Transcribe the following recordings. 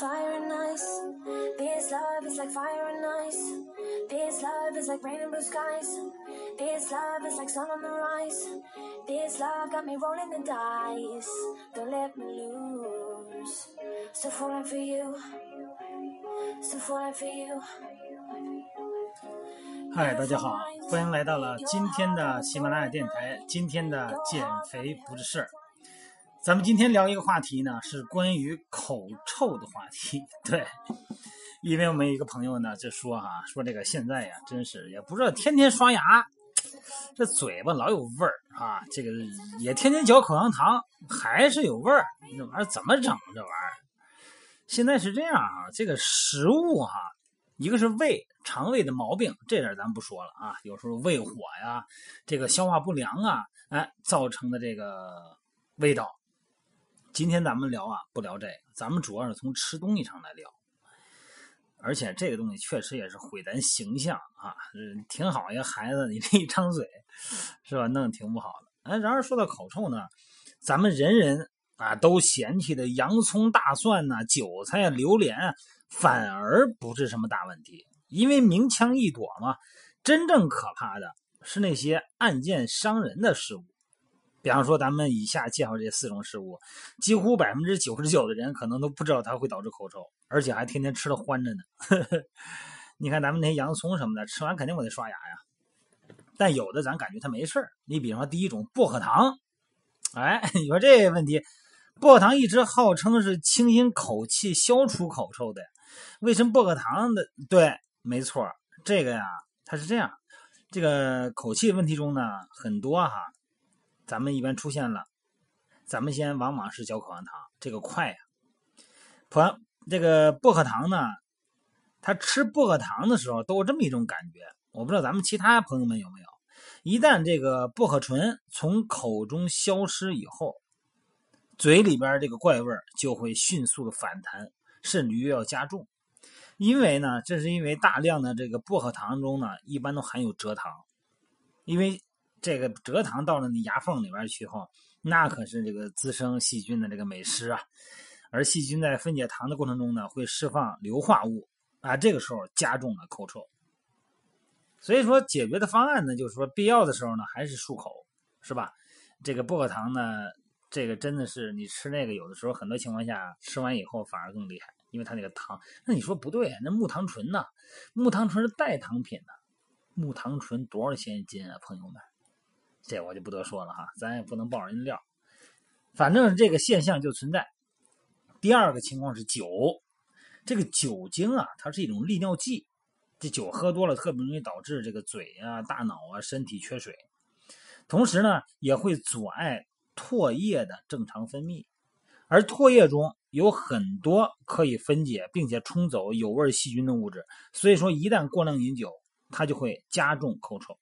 fire and ice. This love is like fire and ice. This love is like rain and blue skies. This love is like sun on the rise. This love got me rolling the dice. Don't let me lose. Still falling for you. Still falling for you. 嗨，大家好，欢迎来到了今天的喜马拉雅电台。今天的减肥不是事儿， 咱们今天聊一个话题呢，是关于口臭的话题。对，因为我们一个朋友呢就说哈，说这个现在呀，真是也不知道天天刷牙，这嘴巴老有味儿啊，这个也天天嚼口香糖，还是有味儿，这玩意儿怎么整？这玩意儿现在是这样啊，这个食物哈。一个是胃肠胃的毛病，这点咱不说了啊。有时候胃火呀，这个消化不良啊，哎，造成的这个味道。今天咱们聊啊，不聊这个，咱们主要是从吃东西上来聊。而且这个东西确实也是毁咱形象啊，挺好一个孩子，你这一张嘴，是吧？弄挺不好的。哎，然而说到口臭呢，咱们人人啊都嫌弃的洋葱、大蒜呐、韭菜啊、榴莲啊。反而不是什么大问题，因为明枪易躲嘛。真正可怕的是那些暗箭伤人的事物，比方说咱们以下介绍这四种食物，几乎百分之九十九的人可能都不知道它会导致口臭，而且还天天吃的欢着呢。你看咱们那些洋葱什么的，吃完肯定我得刷牙呀。但有的咱感觉它没事你比方说第一种薄荷糖，哎，你说这问题，薄荷糖一直号称是清新口气、消除口臭的。为什么薄荷糖的？对，没错，这个呀，它是这样。这个口气问题中呢，很多哈，咱们一般出现了，咱们先往往是嚼口香糖，这个快呀。完，这个薄荷糖呢，他吃薄荷糖的时候都有这么一种感觉，我不知道咱们其他朋友们有没有。一旦这个薄荷醇从口中消失以后，嘴里边这个怪味就会迅速的反弹。甚至于要加重，因为呢，这是因为大量的这个薄荷糖中呢，一般都含有蔗糖，因为这个蔗糖到了你牙缝里边去后，那可是这个滋生细菌的这个美食啊。而细菌在分解糖的过程中呢，会释放硫化物啊，这个时候加重了口臭。所以说，解决的方案呢，就是说必要的时候呢，还是漱口，是吧？这个薄荷糖呢，这个真的是你吃那个，有的时候很多情况下吃完以后反而更厉害。因为它那个糖，那你说不对啊，那木糖醇呢？木糖醇是代糖品呢。木糖醇多少钱一斤啊，朋友们？这我就不多说了哈，咱也不能爆人料。反正这个现象就存在。第二个情况是酒，这个酒精啊，它是一种利尿剂，这酒喝多了特别容易导致这个嘴啊、大脑啊、身体缺水，同时呢，也会阻碍唾液的正常分泌，而唾液中。有很多可以分解并且冲走有味细菌的物质，所以说一旦过量饮酒，它就会加重口臭。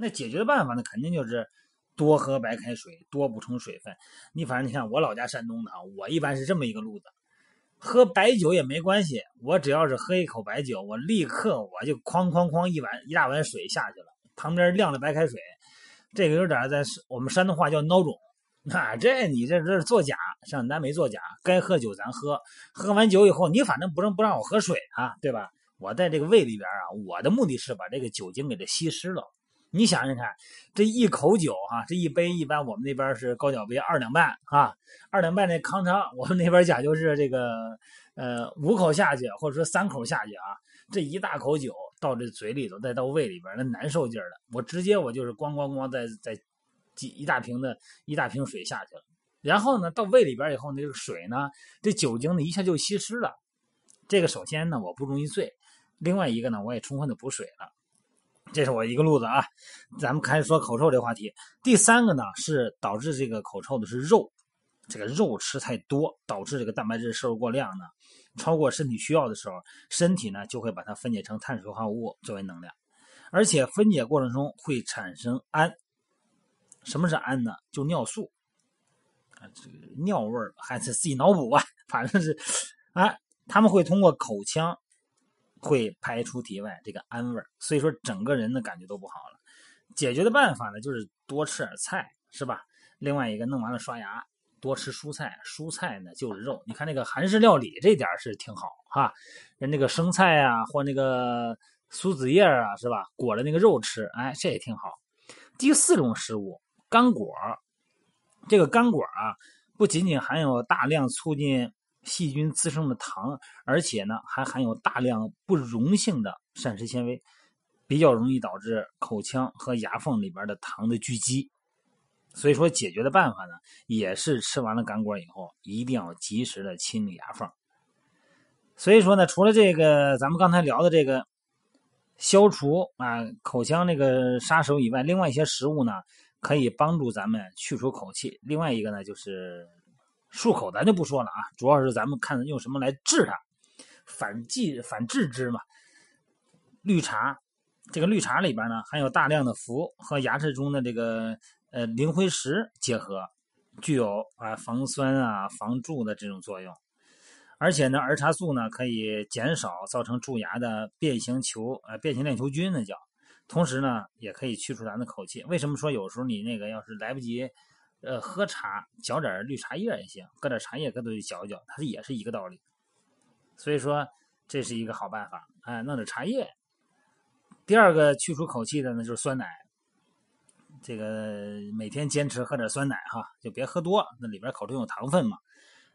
那解决的办法呢，肯定就是多喝白开水，多补充水分。你反正你看我老家山东的啊，我一般是这么一个路子，喝白酒也没关系，我只要是喝一口白酒，我立刻我就哐哐哐一碗一大碗水下去了，旁边晾着白开水，这个有点在我们山东话叫孬种。那这你这这是作假，像咱没作假，该喝酒咱喝，喝完酒以后，你反正不能不让我喝水啊，对吧？我在这个胃里边啊，我的目的是把这个酒精给它稀释了。你想想看，这一口酒哈，这一杯一般我们那边是高脚杯二两半啊，二两半那康昌，我们那边讲究是这个呃五口下去，或者说三口下去啊，这一大口酒到这嘴里头，再到胃里边，那难受劲儿的，我直接我就是咣咣咣在在。几一大瓶的一大瓶水下去了，然后呢，到胃里边以后，那个水呢，这酒精呢一下就稀释了。这个首先呢，我不容易醉；另外一个呢，我也充分的补水了。这是我一个路子啊。咱们开始说口臭这话题。第三个呢，是导致这个口臭的是肉，这个肉吃太多，导致这个蛋白质摄入过量呢，超过身体需要的时候，身体呢就会把它分解成碳水化合物作为能量，而且分解过程中会产生氨。什么是氨呢？就尿素啊，这个尿味儿还是自己脑补吧。反正是，啊，他们会通过口腔会排出体外这个氨味儿，所以说整个人的感觉都不好了。解决的办法呢，就是多吃点菜，是吧？另外一个弄完了刷牙，多吃蔬菜，蔬菜呢就是肉。你看那个韩式料理这点是挺好哈，人那个生菜啊或那个苏子叶啊是吧，裹着那个肉吃，哎，这也挺好。第四种食物，干果，这个干果啊，不仅仅含有大量促进细菌滋生的糖，而且呢还含有大量不溶性的膳食纤维，比较容易导致口腔和牙缝里边的糖的聚集。所以说，解决的办法呢，也是吃完了干果以后，一定要及时的清理牙缝。所以说呢，除了这个咱们刚才聊的这个消除啊口腔那个杀手以外，另外一些食物呢，可以帮助咱们去除口气。另外一个呢，就是漱口，咱就不说了啊，主要是咱们看用什么来治它，反剂反治之嘛。绿茶，这个绿茶里边呢，含有大量的氟和牙齿中的这个。呃，磷灰石结合，具有啊防酸啊防蛀的这种作用，而且呢，儿茶素呢可以减少造成蛀牙的变形球呃变形链球菌那叫，同时呢也可以去除咱的口气。为什么说有时候你那个要是来不及呃喝茶，嚼点绿茶叶也行，搁点茶叶搁嘴里嚼一嚼，它也是一个道理。所以说这是一个好办法，哎，弄点茶叶。第二个去除口气的呢就是酸奶。这个每天坚持喝点酸奶哈，就别喝多，那里边口中有糖分嘛，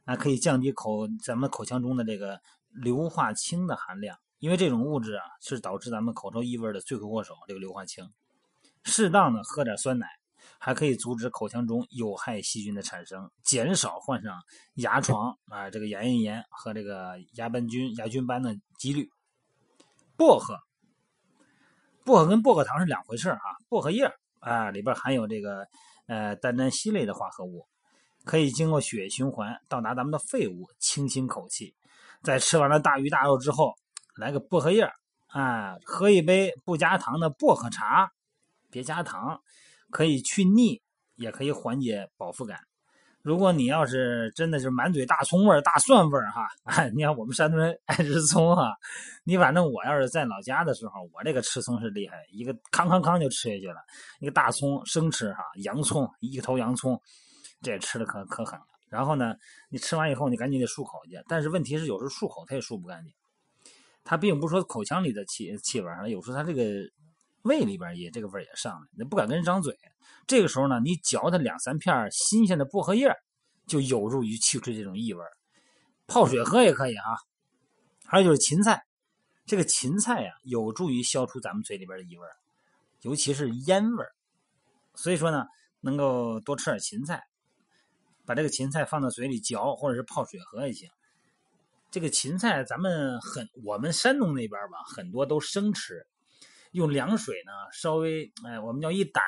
啊，可以降低口咱们口腔中的这个硫化氢的含量，因为这种物质啊是导致咱们口臭异味的罪魁祸首。这个硫化氢，适当的喝点酸奶，还可以阻止口腔中有害细菌的产生，减少患上牙床啊这个牙龈炎和这个牙斑菌、牙菌斑的几率。薄荷，薄荷跟薄荷糖是两回事啊，薄荷叶。啊，里边含有这个呃单萜烯类的化合物，可以经过血液循环到达咱们的肺部，清新口气。在吃完了大鱼大肉之后，来个薄荷叶啊，喝一杯不加糖的薄荷茶，别加糖，可以去腻，也可以缓解饱腹感。如果你要是真的是满嘴大葱味、大蒜味儿哈，你看我们山东人爱吃葱哈，你反正我要是在老家的时候，我这个吃葱是厉害，一个康康康就吃下去了，一个大葱生吃哈，洋葱一头洋葱，这吃的可可狠了。然后呢，你吃完以后你赶紧得漱口去，但是问题是有时候漱口它也漱不干净，它并不是说口腔里的气气味儿，有时候它这个胃里边也这个味儿也上来，你不敢跟人张嘴。这个时候呢，你嚼它两三片新鲜的薄荷叶，就有助于去除这种异味。泡水喝也可以啊。还有就是芹菜，这个芹菜呀，有助于消除咱们嘴里边的异味，尤其是烟味。所以说呢，能够多吃点芹菜，把这个芹菜放到嘴里嚼，或者是泡水喝也行。这个芹菜咱们很，我们山东那边吧，很多都生吃。用凉水呢，稍微哎，我们叫一掸，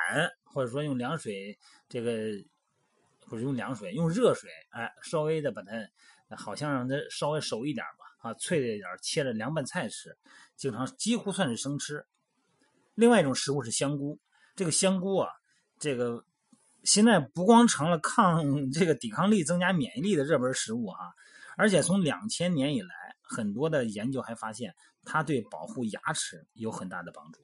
或者说用凉水，这个不是用凉水，用热水，哎，稍微的把它，好像让它稍微熟一点吧，啊，脆一点，切了凉拌菜吃，经常几乎算是生吃。另外一种食物是香菇，这个香菇啊，这个现在不光成了抗 这个抵抗力、增加免疫力的热门食物啊，而且从两千年以来，很多的研究还发现。它对保护牙齿有很大的帮助，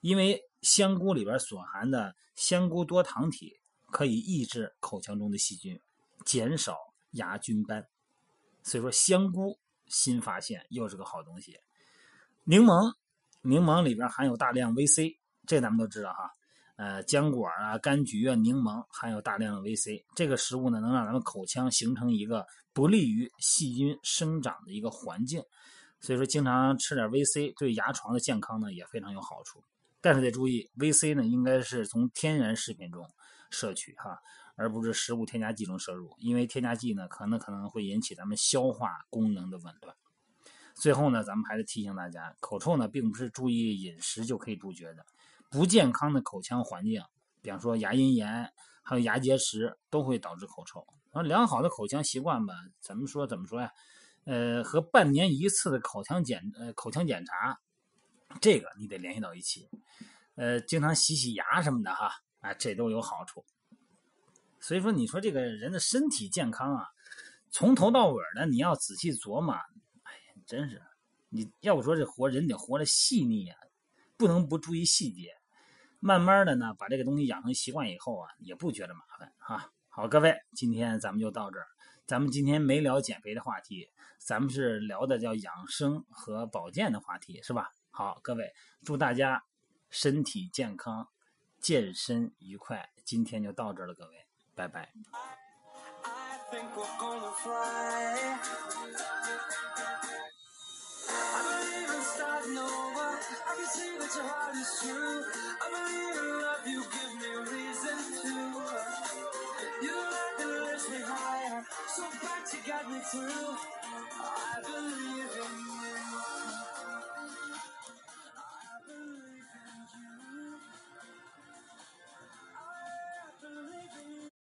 因为香菇里边所含的香菇多糖体可以抑制口腔中的细菌，减少牙菌斑。所以说，香菇新发现又是个好东西。柠檬，柠檬里边含有大量 VC，这咱们都知道哈。呃，浆果啊、柑橘啊、柠檬含有大量的 VC，这个食物呢能让咱们口腔形成一个不利于细菌生长的一个环境。所以说，经常吃点 VC 对牙床的健康呢也非常有好处。但是得注意，VC 呢应该是从天然食品中摄取哈，而不是食物添加剂中摄入，因为添加剂呢可能可能会引起咱们消化功能的紊乱。最后呢，咱们还是提醒大家，口臭呢并不是注意饮食就可以杜绝的。不健康的口腔环境，比方说牙龈炎，还有牙结石，都会导致口臭。然后良好的口腔习惯吧，怎么说怎么说呀？呃，和半年一次的口腔检呃口腔检查，这个你得联系到一起。呃，经常洗洗牙什么的哈，啊，这都有好处。所以说，你说这个人的身体健康啊，从头到尾的你要仔细琢磨。哎呀，真是，你要不说这活人得活得细腻呀，不能不注意细节。慢慢的呢，把这个东西养成习惯以后啊，也不觉得麻烦哈。好，各位，今天咱们就到这儿。咱们今天没聊减肥的话题，咱们是聊的叫养生和保健的话题，是吧？好，各位，祝大家身体健康，健身愉快。今天就到这儿了，各位，拜拜。I can see that your heart is true. I believe in love, you give me reason to. You let me lift me higher, so back you got me through. I believe in you.